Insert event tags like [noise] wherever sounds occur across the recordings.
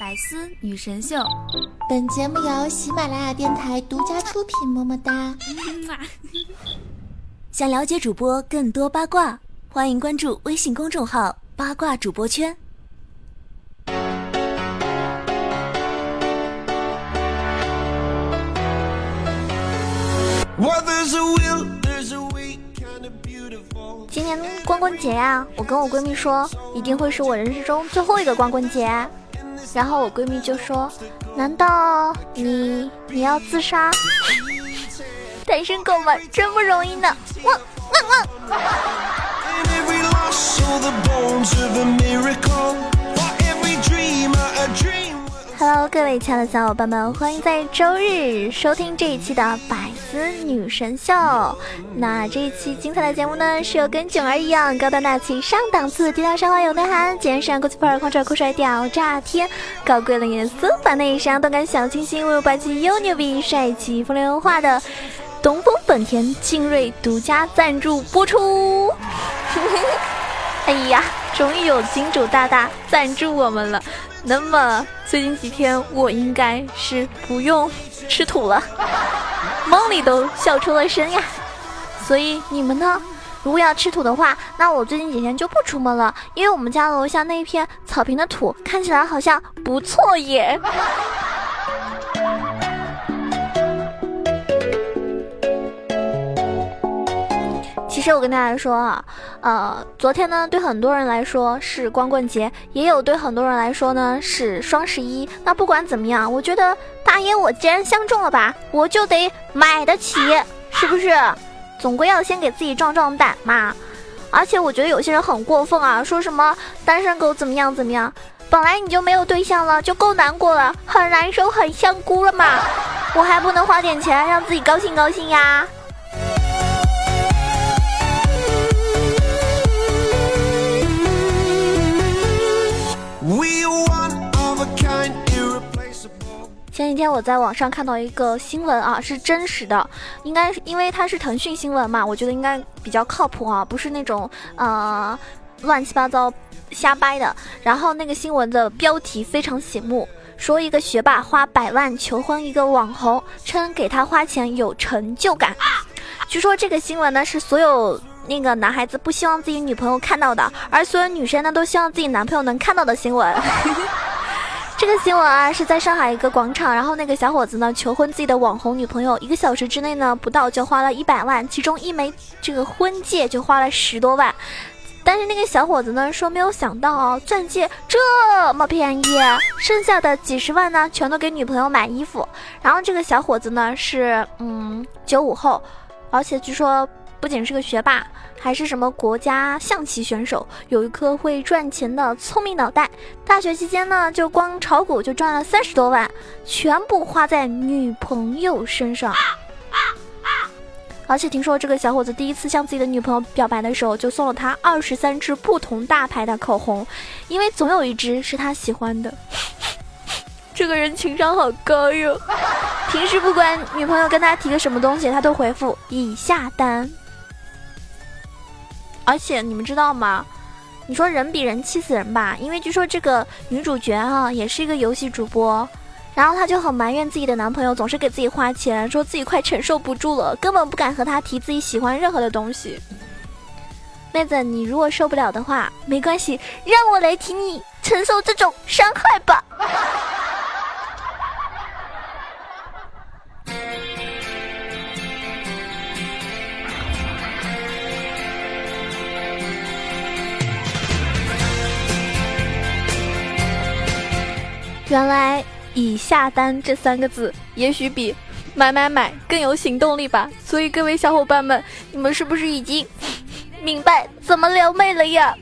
百思女神秀，本节目由喜马拉雅电台独家出品。么么哒！[laughs] 想了解主播更多八卦，欢迎关注微信公众号“八卦主播圈”。今年光棍节呀，我跟我闺蜜说，一定会是我人生中最后一个光棍节。然后我闺蜜就说：“难道你你要自杀？单身狗们真不容易呢！”汪汪汪。Hello，各位亲爱的小伙伴们，欢迎在周日收听这一期的《百思女神秀》。那这一期精彩的节目呢，是由跟囧儿一样高端大气上档次、低调奢华有内涵、肩上国际范儿、狂拽酷帅屌炸天、高贵冷艳素凡内伤、动感小清新、温柔霸气又牛逼、帅气风流文化的东风本田劲锐独家赞助播出。[laughs] 哎呀，终于有金主大大赞助我们了。那么最近几天我应该是不用吃土了，[laughs] 梦里都笑出了声呀。所以你们呢？如果要吃土的话，那我最近几天就不出门了，因为我们家楼下那一片草坪的土看起来好像不错耶。[laughs] 其实我跟大家说啊，呃，昨天呢，对很多人来说是光棍节，也有对很多人来说呢是双十一。那不管怎么样，我觉得大爷我既然相中了吧，我就得买得起，是不是？总归要先给自己壮壮胆嘛。而且我觉得有些人很过分啊，说什么单身狗怎么样怎么样，本来你就没有对象了，就够难过了，很难受，很香菇了嘛，我还不能花点钱让自己高兴高兴呀？前几天我在网上看到一个新闻啊，是真实的，应该是因为它是腾讯新闻嘛，我觉得应该比较靠谱啊，不是那种呃乱七八糟瞎掰的。然后那个新闻的标题非常醒目，说一个学霸花百万求婚一个网红，称给他花钱有成就感。据说这个新闻呢是所有那个男孩子不希望自己女朋友看到的，而所有女生呢都希望自己男朋友能看到的新闻。[laughs] 这个新闻啊，是在上海一个广场，然后那个小伙子呢求婚自己的网红女朋友，一个小时之内呢不到就花了一百万，其中一枚这个婚戒就花了十多万。但是那个小伙子呢说没有想到哦，钻戒这么便宜，剩下的几十万呢全都给女朋友买衣服。然后这个小伙子呢是嗯九五后，而且据说。不仅是个学霸，还是什么国家象棋选手，有一颗会赚钱的聪明脑袋。大学期间呢，就光炒股就赚了三十多万，全部花在女朋友身上。而且听说这个小伙子第一次向自己的女朋友表白的时候，就送了她二十三支不同大牌的口红，因为总有一支是他喜欢的。[laughs] 这个人情商好高哟！平时不管女朋友跟他提个什么东西，他都回复已下单。而且你们知道吗？你说人比人气死人吧？因为据说这个女主角哈也是一个游戏主播，然后她就很埋怨自己的男朋友总是给自己花钱，说自己快承受不住了，根本不敢和他提自己喜欢任何的东西。妹子，你如果受不了的话，没关系，让我来替你承受这种伤害吧。原来已下单这三个字，也许比买买买更有行动力吧。所以各位小伙伴们，你们是不是已经明白怎么撩妹了呀？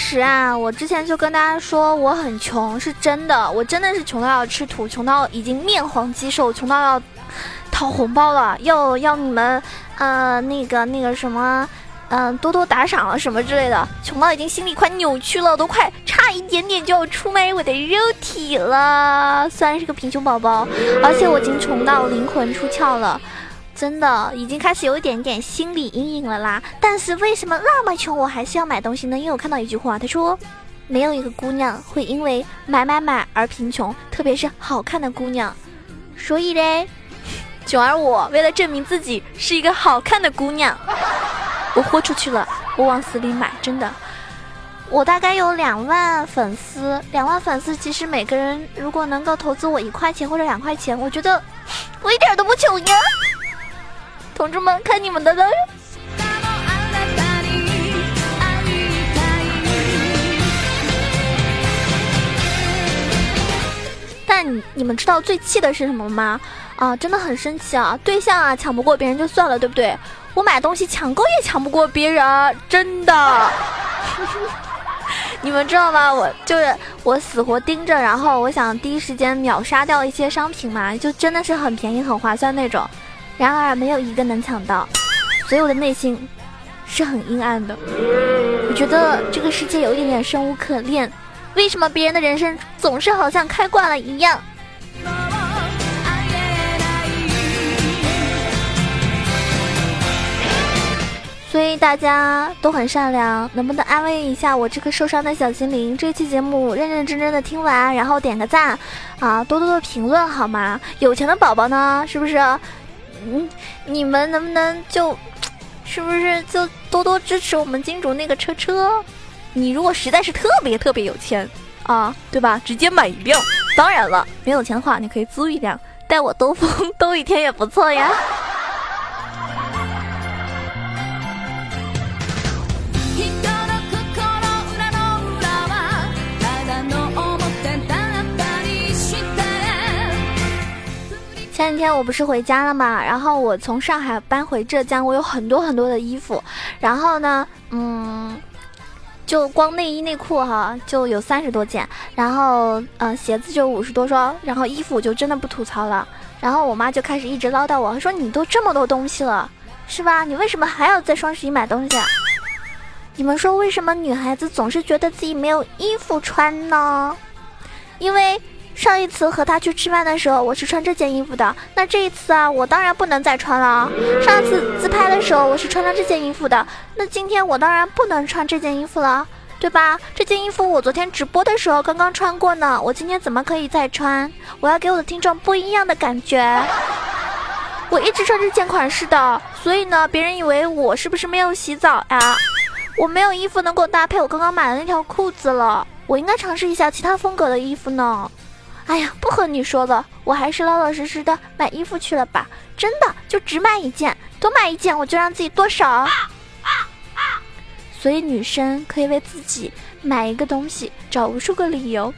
实啊，我之前就跟大家说我很穷，是真的，我真的是穷到要吃土，穷到已经面黄肌瘦，穷到要讨红包了，要要你们呃那个那个什么嗯，多多打赏了什么之类的，穷到已经心里快扭曲了，都快差一点点就要出卖我的肉体了。虽然是个贫穷宝宝，而且我已经穷到灵魂出窍了，真的已经开始有一点点心理阴影了啦。但是为什么那么穷，我还是要买东西呢？因为我看到一句话，他说，没有一个姑娘会因为买买买而贫穷，特别是好看的姑娘。所以嘞，囧儿我为了证明自己是一个好看的姑娘。我豁出去了，我往死里买，真的。我大概有两万粉丝，两万粉丝，其实每个人如果能够投资我一块钱或者两块钱，我觉得我一点都不穷呀。同志们，看你们的了。但你们知道最气的是什么吗？啊，真的很生气啊！对象啊抢不过别人就算了，对不对？我买东西抢购也抢不过别人，真的。[laughs] 你们知道吗？我就是我死活盯着，然后我想第一时间秒杀掉一些商品嘛，就真的是很便宜、很划算那种。然而没有一个能抢到，所以我的内心是很阴暗的。我觉得这个世界有一点点生无可恋。为什么别人的人生总是好像开挂了一样？所以大家都很善良，能不能安慰一下我这颗受伤的小心灵？这期节目认认真真的听完，然后点个赞，啊，多多的评论好吗？有钱的宝宝呢，是不是？嗯，你们能不能就，是不是就多多支持我们金主那个车车？你如果实在是特别特别有钱啊，对吧？直接买一辆。当然了，没有钱的话，你可以租一辆，带我兜风兜一天也不错呀。前几天我不是回家了嘛，然后我从上海搬回浙江，我有很多很多的衣服，然后呢，嗯，就光内衣内裤哈就有三十多件，然后嗯鞋子就五十多双，然后衣服我就真的不吐槽了，然后我妈就开始一直唠叨我，说你都这么多东西了，是吧？你为什么还要在双十一买东西？你们说为什么女孩子总是觉得自己没有衣服穿呢？因为。上一次和他去吃饭的时候，我是穿这件衣服的。那这一次啊，我当然不能再穿了。上次自拍的时候，我是穿了这件衣服的。那今天我当然不能穿这件衣服了，对吧？这件衣服我昨天直播的时候刚刚穿过呢，我今天怎么可以再穿？我要给我的听众不一样的感觉。[laughs] 我一直穿这件款式的，所以呢，别人以为我是不是没有洗澡呀？我没有衣服能够搭配我刚刚买的那条裤子了。我应该尝试一下其他风格的衣服呢。哎呀，不和你说了，我还是老老实实的买衣服去了吧。真的，就只买一件，多买一件我就让自己多少。所以女生可以为自己买一个东西找无数个理由。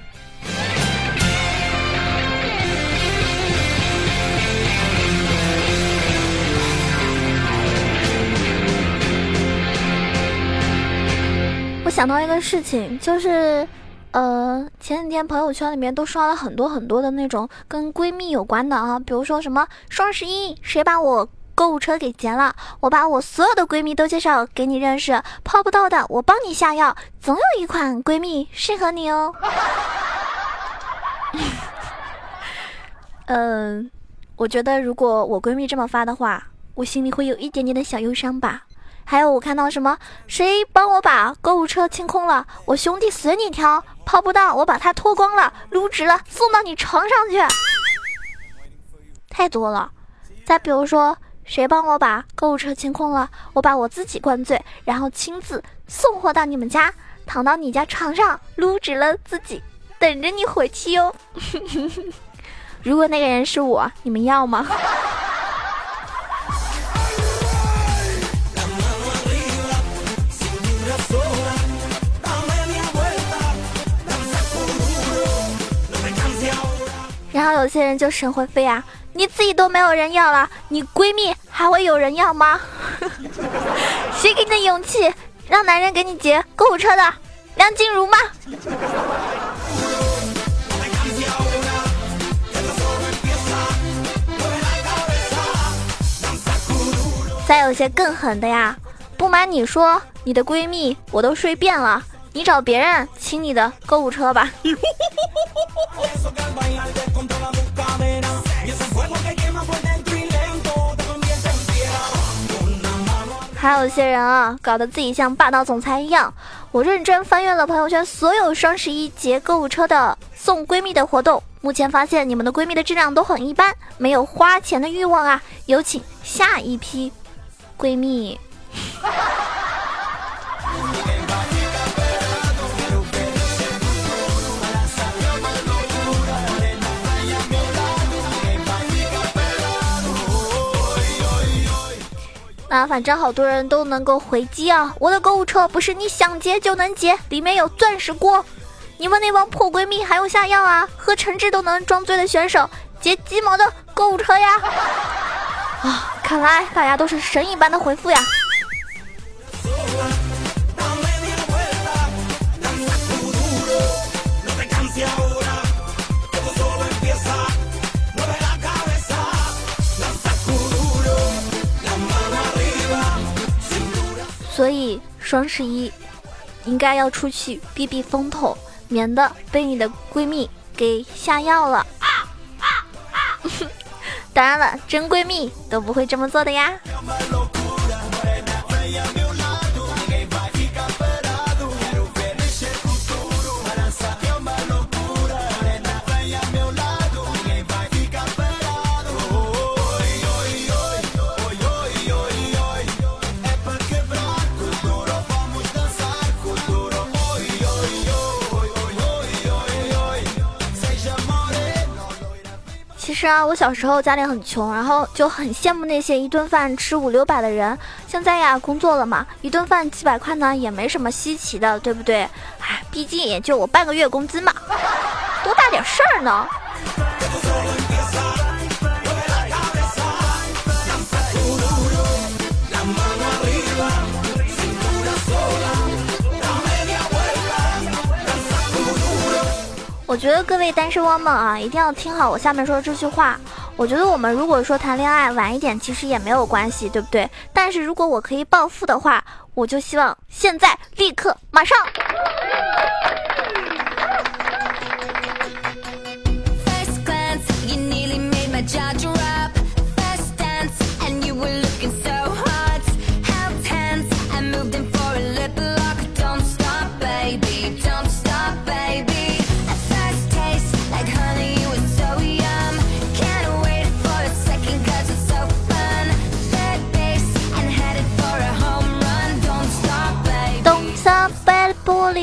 我想到一个事情，就是。呃，前几天朋友圈里面都刷了很多很多的那种跟闺蜜有关的啊，比如说什么双十一谁把我购物车给劫了，我把我所有的闺蜜都介绍给你认识，泡不到的我帮你下药，总有一款闺蜜适合你哦。[laughs] 嗯，我觉得如果我闺蜜这么发的话，我心里会有一点点的小忧伤吧。还有我看到什么，谁帮我把购物车清空了，我兄弟随你挑，泡不到我把它脱光了，撸直了送到你床上去，太多了。再比如说，谁帮我把购物车清空了，我把我自己灌醉，然后亲自送货到你们家，躺到你家床上，撸直了自己，等着你回去哟。[laughs] 如果那个人是我，你们要吗？然后有些人就神回飞啊，你自己都没有人要了，你闺蜜还会有人要吗？[laughs] 谁给你的勇气让男人给你劫购物车的？梁静茹吗？再有些更狠的呀。不瞒你说，你的闺蜜我都睡遍了，你找别人清你的购物车吧。[laughs] 还有些人啊，搞得自己像霸道总裁一样。我认真翻阅了朋友圈所有双十一节购物车的送闺蜜的活动，目前发现你们的闺蜜的质量都很一般，没有花钱的欲望啊！有请下一批闺蜜。[laughs] 那，反正好多人都能够回击啊！我的购物车不是你想结就能结，里面有钻石锅。你们那帮破闺蜜还用下药啊？喝橙汁都能装醉的选手，结鸡毛的购物车呀！[laughs] 啊，看来大家都是神一般的回复呀！所以双十一应该要出去避避风头，免得被你的闺蜜给下药了。[laughs] 当然了，真闺蜜都不会这么做的呀。是啊，我小时候家里很穷，然后就很羡慕那些一顿饭吃五六百的人。现在呀，工作了嘛，一顿饭几百块呢，也没什么稀奇的，对不对？哎，毕竟也就我半个月工资嘛，多大点事儿呢？我觉得各位单身汪们啊，一定要听好我下面说的这句话。我觉得我们如果说谈恋爱晚一点，其实也没有关系，对不对？但是如果我可以暴富的话，我就希望现在立刻马上。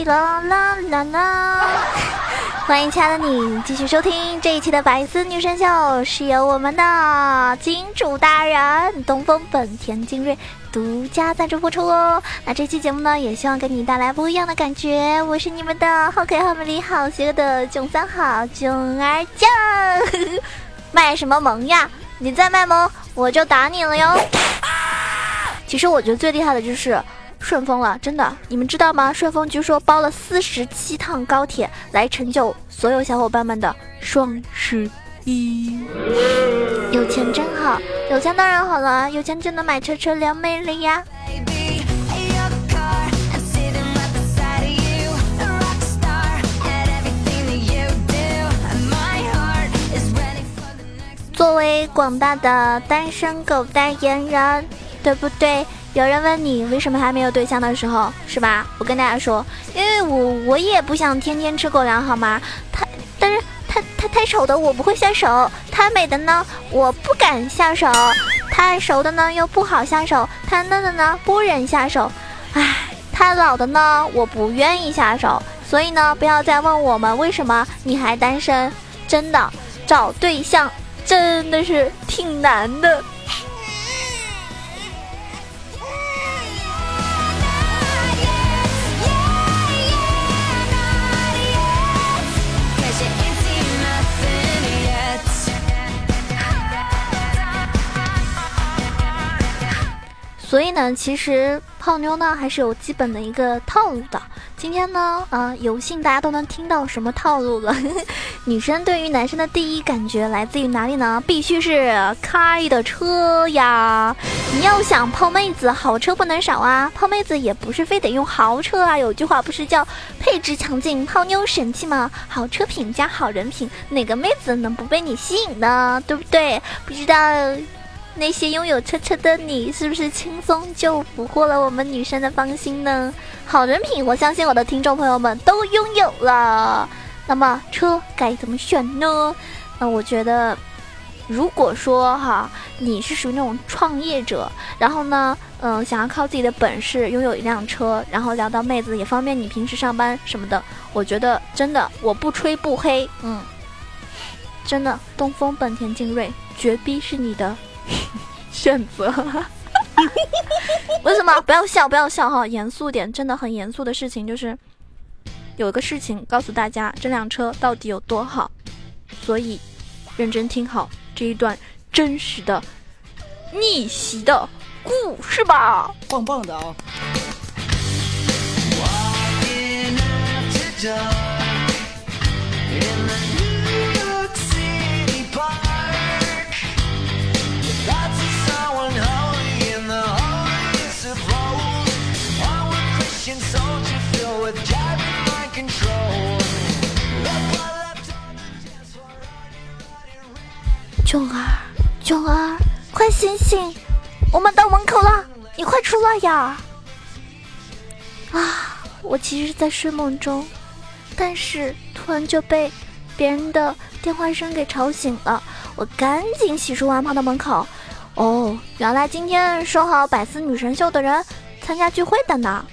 啦啦啦啦！欢迎亲爱的你继续收听这一期的百思女神秀，是由我们的金主大人东风本田精锐独家赞助播出哦。那这期节目呢，也希望给你带来不一样的感觉。我是你们的好可爱、好美丽、好邪恶的囧三好囧儿酱，[laughs] 卖什么萌呀？你再卖萌，我就打你了哟！其实我觉得最厉害的就是。顺丰了，真的，你们知道吗？顺丰据说包了四十七趟高铁，来成就所有小伙伴们的双十一。有钱真好，有钱当然好了，有钱就能买车车撩妹了呀。作为广大的单身狗代言人，对不对？有人问你为什么还没有对象的时候，是吧？我跟大家说，因为我我也不想天天吃狗粮，好吗？太，但是太太太丑的我不会下手，太美的呢我不敢下手，太熟的呢又不好下手，太嫩的呢不忍下手，唉，太老的呢我不愿意下手，所以呢不要再问我们为什么你还单身，真的找对象真的是挺难的。所以呢，其实泡妞呢还是有基本的一个套路的。今天呢，啊，有幸大家都能听到什么套路了。[laughs] 女生对于男生的第一感觉来自于哪里呢？必须是开的车呀！你要想泡妹子，好车不能少啊！泡妹子也不是非得用豪车啊。有句话不是叫配置强劲，泡妞神器吗？好车品加好人品，哪个妹子能不被你吸引呢？对不对？不知道。那些拥有车车的你，是不是轻松就俘获了我们女生的芳心呢？好人品，我相信我的听众朋友们都拥有了。那么车该怎么选呢？那我觉得，如果说哈，你是属于那种创业者，然后呢，嗯，想要靠自己的本事拥有一辆车，然后聊到妹子也方便你平时上班什么的，我觉得真的，我不吹不黑，嗯，真的，东风本田劲锐绝逼是你的。[laughs] 选择？为什么？[laughs] 不要笑，不要笑哈！严肃点，真的很严肃的事情，就是有一个事情告诉大家，这辆车到底有多好。所以，认真听好这一段真实的逆袭的故事吧！棒棒的啊！囧儿，囧儿，快醒醒！我们到门口了，你快出来呀！啊，我其实，在睡梦中，但是突然就被别人的电话声给吵醒了。我赶紧洗漱完跑到门口。哦，原来今天说好百思女神秀的人参加聚会的呢。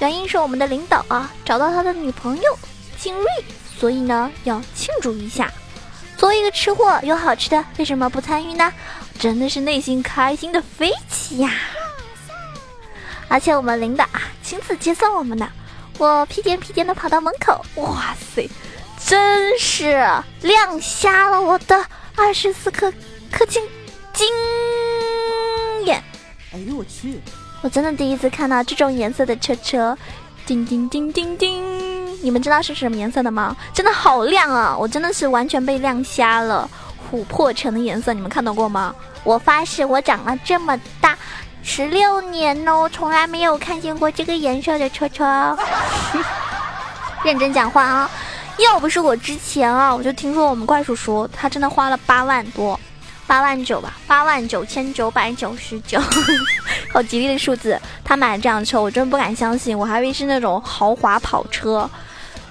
原因是我们的领导啊找到他的女朋友金瑞，所以呢要庆祝一下。作为一个吃货，有好吃的，为什么不参与呢？真的是内心开心的飞起呀！而且我们领导啊，亲自接送我们呢。我屁颠屁颠的跑到门口，哇塞，真是亮瞎了我的二十四颗颗金金眼！哎呦我去！我真的第一次看到这种颜色的车车，叮叮叮叮叮。你们知道是什么颜色的吗？真的好亮啊！我真的是完全被亮瞎了。琥珀橙的颜色，你们看到过吗？我发誓，我长了这么大，十六年哦，从来没有看见过这个颜色的车车。认真讲话啊！要不是我之前啊，我就听说我们怪叔叔他真的花了八万多，八万九吧，八万九千九百九十九，[laughs] 好吉利的数字。他买了这辆车，我真不敢相信，我还以为是那种豪华跑车。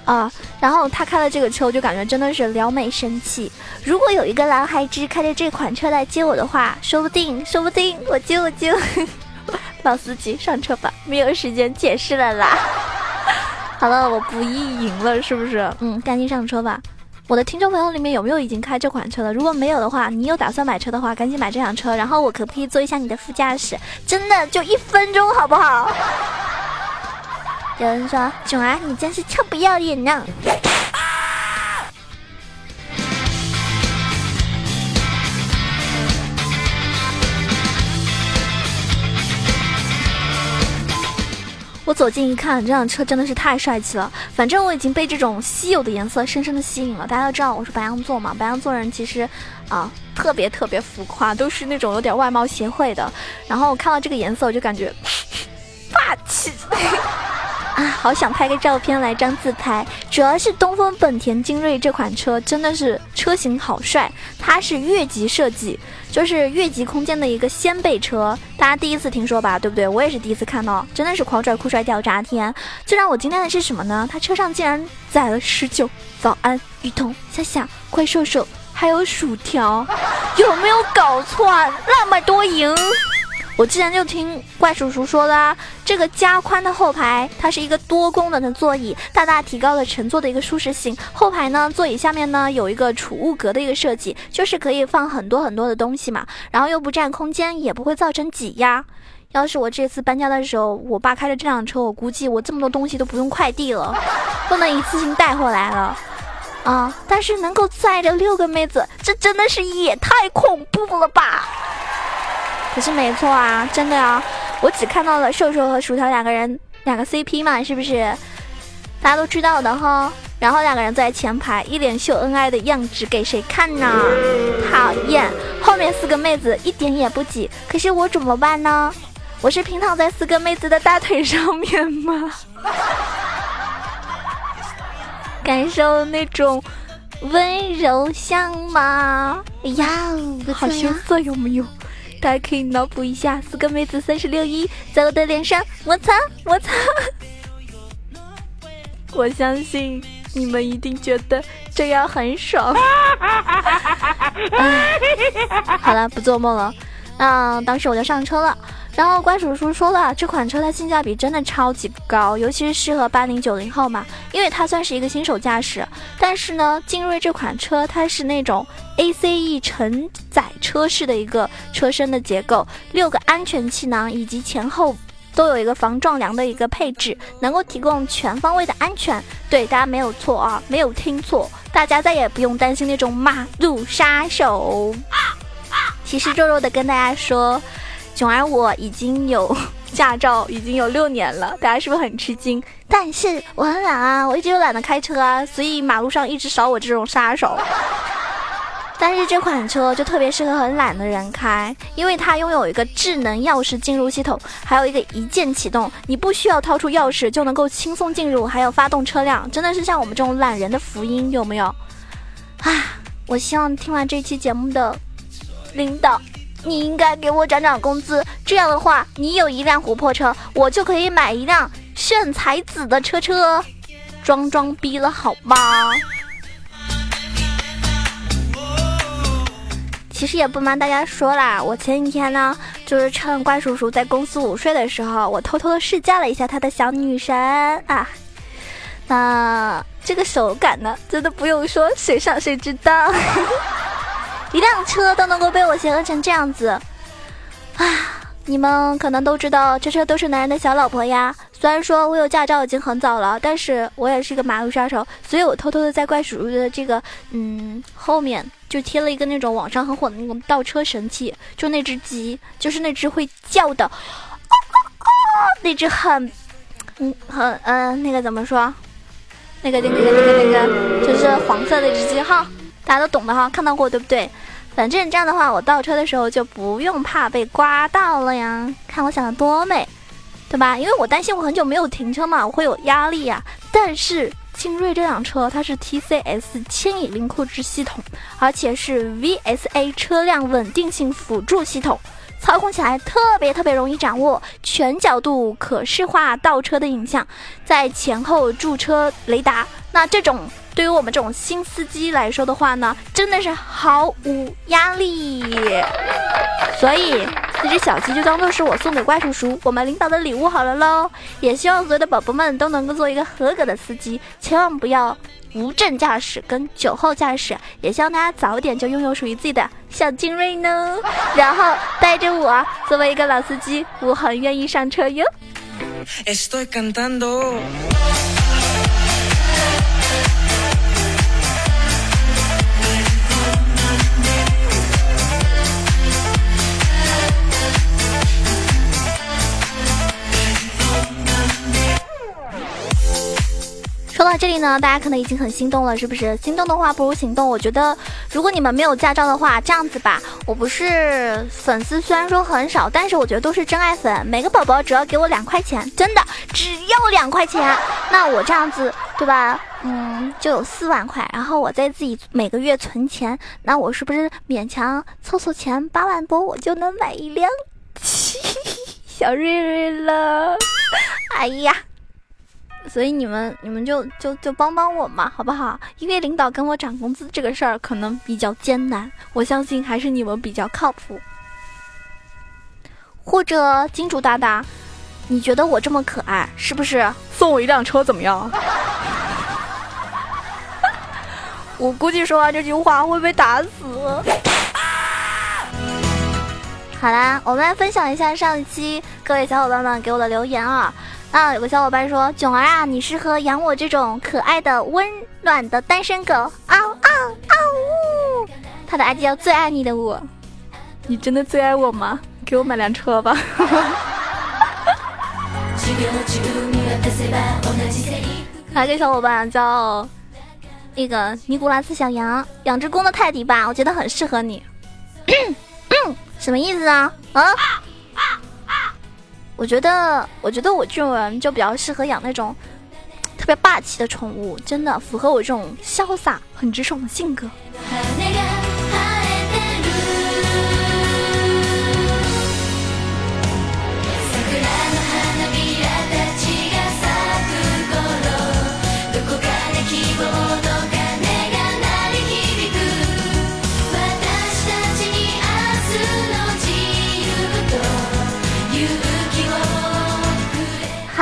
啊，然后他开了这个车，我就感觉真的是撩妹神器。如果有一个男孩子开着这款车来接我的话，说不定，说不定我就就 [laughs] 老司机上车吧，没有时间解释了啦。[laughs] 好了，我不意赢了，是不是？嗯，赶紧上车吧。我的听众朋友里面有没有已经开这款车的？如果没有的话，你有打算买车的话，赶紧买这辆车。然后我可不可以坐一下你的副驾驶？真的就一分钟，好不好？有人说：“囧儿，你真是臭不要脸呢！”我走近一看，这辆车真的是太帅气了。反正我已经被这种稀有的颜色深深的吸引了。大家都知道我是白羊座嘛，白羊座人其实啊特别特别浮夸，都是那种有点外貌协会的。然后我看到这个颜色，我就感觉 [laughs] 霸气。啊，好想拍个照片来张自拍。主要是东风本田精锐这款车真的是车型好帅，它是越级设计，就是越级空间的一个掀背车，大家第一次听说吧？对不对？我也是第一次看到，真的是狂拽酷帅掉渣天。最让我惊讶的是什么呢？它车上竟然载了十九、早安、雨桐、夏夏、怪兽兽，还有薯条，有没有搞错？啊？那么多赢！我之前就听怪叔叔说啦，这个加宽的后排，它是一个多功能的座椅，大大提高了乘坐的一个舒适性。后排呢，座椅下面呢有一个储物格的一个设计，就是可以放很多很多的东西嘛，然后又不占空间，也不会造成挤压。要是我这次搬家的时候，我爸开着这辆车，我估计我这么多东西都不用快递了，[laughs] 都能一次性带回来了啊！但是能够载着六个妹子，这真的是也太恐怖了吧！可是没错啊，真的啊，我只看到了瘦瘦和薯条两个人，两个 CP 嘛，是不是？大家都知道的哈。然后两个人坐在前排，一脸秀恩爱的样子，给谁看呢？讨厌！后面四个妹子一点也不挤，可是我怎么办呢？我是平躺在四个妹子的大腿上面吗？[laughs] 感受那种温柔乡吗？哎呀，好羞涩有没有？大家可以脑补一下，四个妹子三十六一在我的脸上摩擦摩擦，[laughs] 我相信。你们一定觉得这样很爽。[laughs] 好了，不做梦了。那当时我就上车了，然后关叔叔说了，这款车它性价比真的超级高，尤其是适合八零九零后嘛，因为它算是一个新手驾驶。但是呢，劲锐这款车它是那种 ACE 承载车式的一个车身的结构，六个安全气囊以及前后。都有一个防撞梁的一个配置，能够提供全方位的安全。对，大家没有错啊，没有听错，大家再也不用担心那种马路杀手。其实肉肉的跟大家说，囧儿我已经有驾照，已经有六年了，大家是不是很吃惊？但是我很懒啊，我一直都懒得开车啊，所以马路上一直少我这种杀手。[laughs] 但是这款车就特别适合很懒的人开，因为它拥有一个智能钥匙进入系统，还有一个一键启动，你不需要掏出钥匙就能够轻松进入，还有发动车辆，真的是像我们这种懒人的福音，有没有？啊，我希望听完这期节目的领导，你应该给我涨涨工资，这样的话，你有一辆琥珀车，我就可以买一辆炫彩紫的车车，装装逼了好吗？其实也不瞒大家说啦，我前几天呢，就是趁怪叔叔在公司午睡的时候，我偷偷的试驾了一下他的小女神啊。那这个手感呢，真的不用说，谁上谁知道。一辆车都能够被我形容成这样子，啊。你们可能都知道，这车都是男人的小老婆呀。虽然说我有驾照已经很早了，但是我也是一个马路杀手，所以我偷偷的在怪叔叔的这个嗯后面就贴了一个那种网上很火的那种倒车神器，就那只鸡，就是那只会叫的，啊啊啊那只很嗯很嗯那个怎么说？那个那个那个那个就是黄色那只鸡哈，大家都懂的哈，看到过对不对？反正这样的话，我倒车的时候就不用怕被刮到了呀。看我想的多美，对吧？因为我担心我很久没有停车嘛，我会有压力呀。但是精锐这辆车它是 TCS 牵引力控制系统，而且是 VSA 车辆稳定性辅助系统，操控起来特别特别容易掌握，全角度可视化倒车的影像，在前后驻车雷达，那这种。对于我们这种新司机来说的话呢，真的是毫无压力。所以这只小鸡就当做是我送给怪叔叔我们领导的礼物好了喽。也希望所有的宝宝们都能够做一个合格的司机，千万不要无证驾驶跟酒后驾驶。也希望大家早点就拥有属于自己的小精锐呢，然后带着我作为一个老司机，我很愿意上车哟。说到这里呢，大家可能已经很心动了，是不是？心动的话不如行动。我觉得，如果你们没有驾照的话，这样子吧，我不是粉丝，虽然说很少，但是我觉得都是真爱粉。每个宝宝只要给我两块钱，真的只要两块钱，那我这样子，对吧？嗯，就有四万块，然后我再自己每个月存钱，那我是不是勉强凑凑钱，八万多我就能买一辆 [laughs] 小瑞瑞了？哎呀！所以你们你们就就就帮帮我嘛，好不好？因为领导跟我涨工资这个事儿可能比较艰难，我相信还是你们比较靠谱。或者金主大大，你觉得我这么可爱，是不是送我一辆车怎么样？[laughs] 我估计说完这句话会被打死。好啦，我们来分享一下上一期各位小伙伴们给我的留言啊。啊，有个小伙伴说：“囧儿啊，你适合养我这种可爱的、温暖的单身狗。”嗷嗷嗷呜！他的 ID 叫最爱你的我，你真的最爱我吗？给我买辆车吧。还有个小伙伴叫那个尼古拉斯小羊，养只公的泰迪吧，我觉得很适合你。[coughs] 什么意思啊？啊？我觉得，我觉得我这种人就比较适合养那种特别霸气的宠物，真的符合我这种潇洒、很直爽的性格。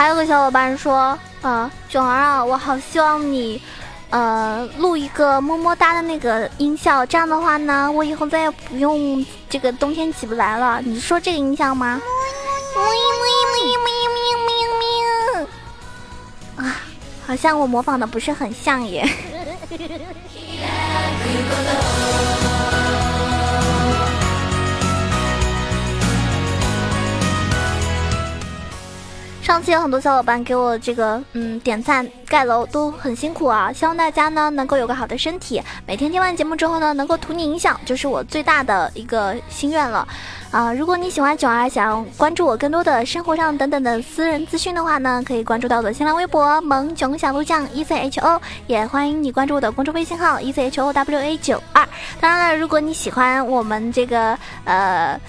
还有个小伙伴说，呃，囧儿啊，我好希望你，呃，录一个么么哒的那个音效，这样的话呢，我以后再也不用这个冬天起不来了。你是说这个音效吗？啊，好像我模仿的不是很像耶。[laughs] 上期有很多小伙伴给我这个嗯点赞盖楼都很辛苦啊，希望大家呢能够有个好的身体，每天听完节目之后呢能够图你影响，就是我最大的一个心愿了啊！如果你喜欢囧儿，想关注我更多的生活上等等的私人资讯的话呢，可以关注到我的新浪微博萌囧小鹿酱 E C H O，也欢迎你关注我的公众微信号 E C H O W A 九二。当然了，如果你喜欢我们这个呃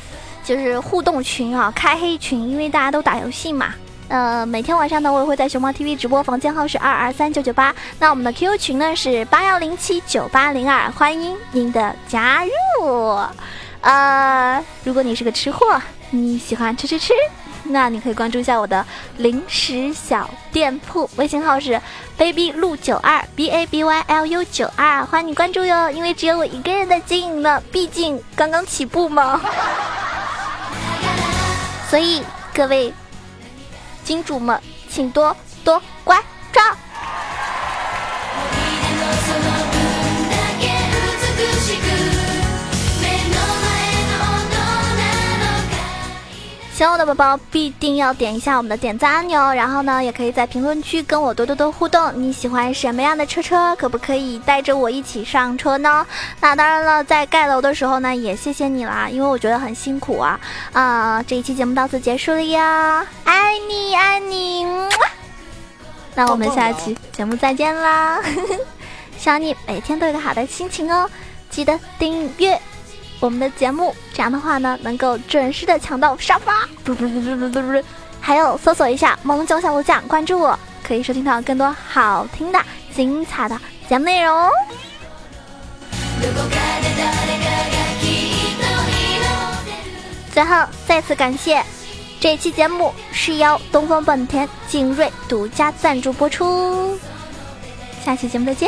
就是互动群啊，开黑群，因为大家都打游戏嘛。呃，每天晚上呢，我也会在熊猫 TV 直播，房间号是二二三九九八。那我们的 QQ 群呢是八幺零七九八零二，欢迎您的加入。呃，如果你是个吃货，你喜欢吃吃吃，那你可以关注一下我的零食小店铺，微信号是 baby 鹿九二 b a b y l u 九二，欢迎你关注哟。因为只有我一个人在经营呢，毕竟刚刚起步嘛，所以各位。金主们，请多多关照。喜欢我的宝宝必定要点一下我们的点赞按钮，然后呢，也可以在评论区跟我多多多互动。你喜欢什么样的车车？可不可以带着我一起上车呢？那当然了，在盖楼的时候呢，也谢谢你啦，因为我觉得很辛苦啊。啊，这一期节目到此结束了呀，爱你爱你，那我们下期节目再见啦！希望你每天都有个好的心情哦，记得订阅。我们的节目，这样的话呢，能够准时的抢到沙发。嘟嘟嘟嘟嘟嘟，还有搜索一下“萌九小鹿酱”，关注我，可以收听到更多好听的、精彩的节目内容。最后，再次感谢，这期节目是由东风本田景锐独家赞助播出。下期节目再见。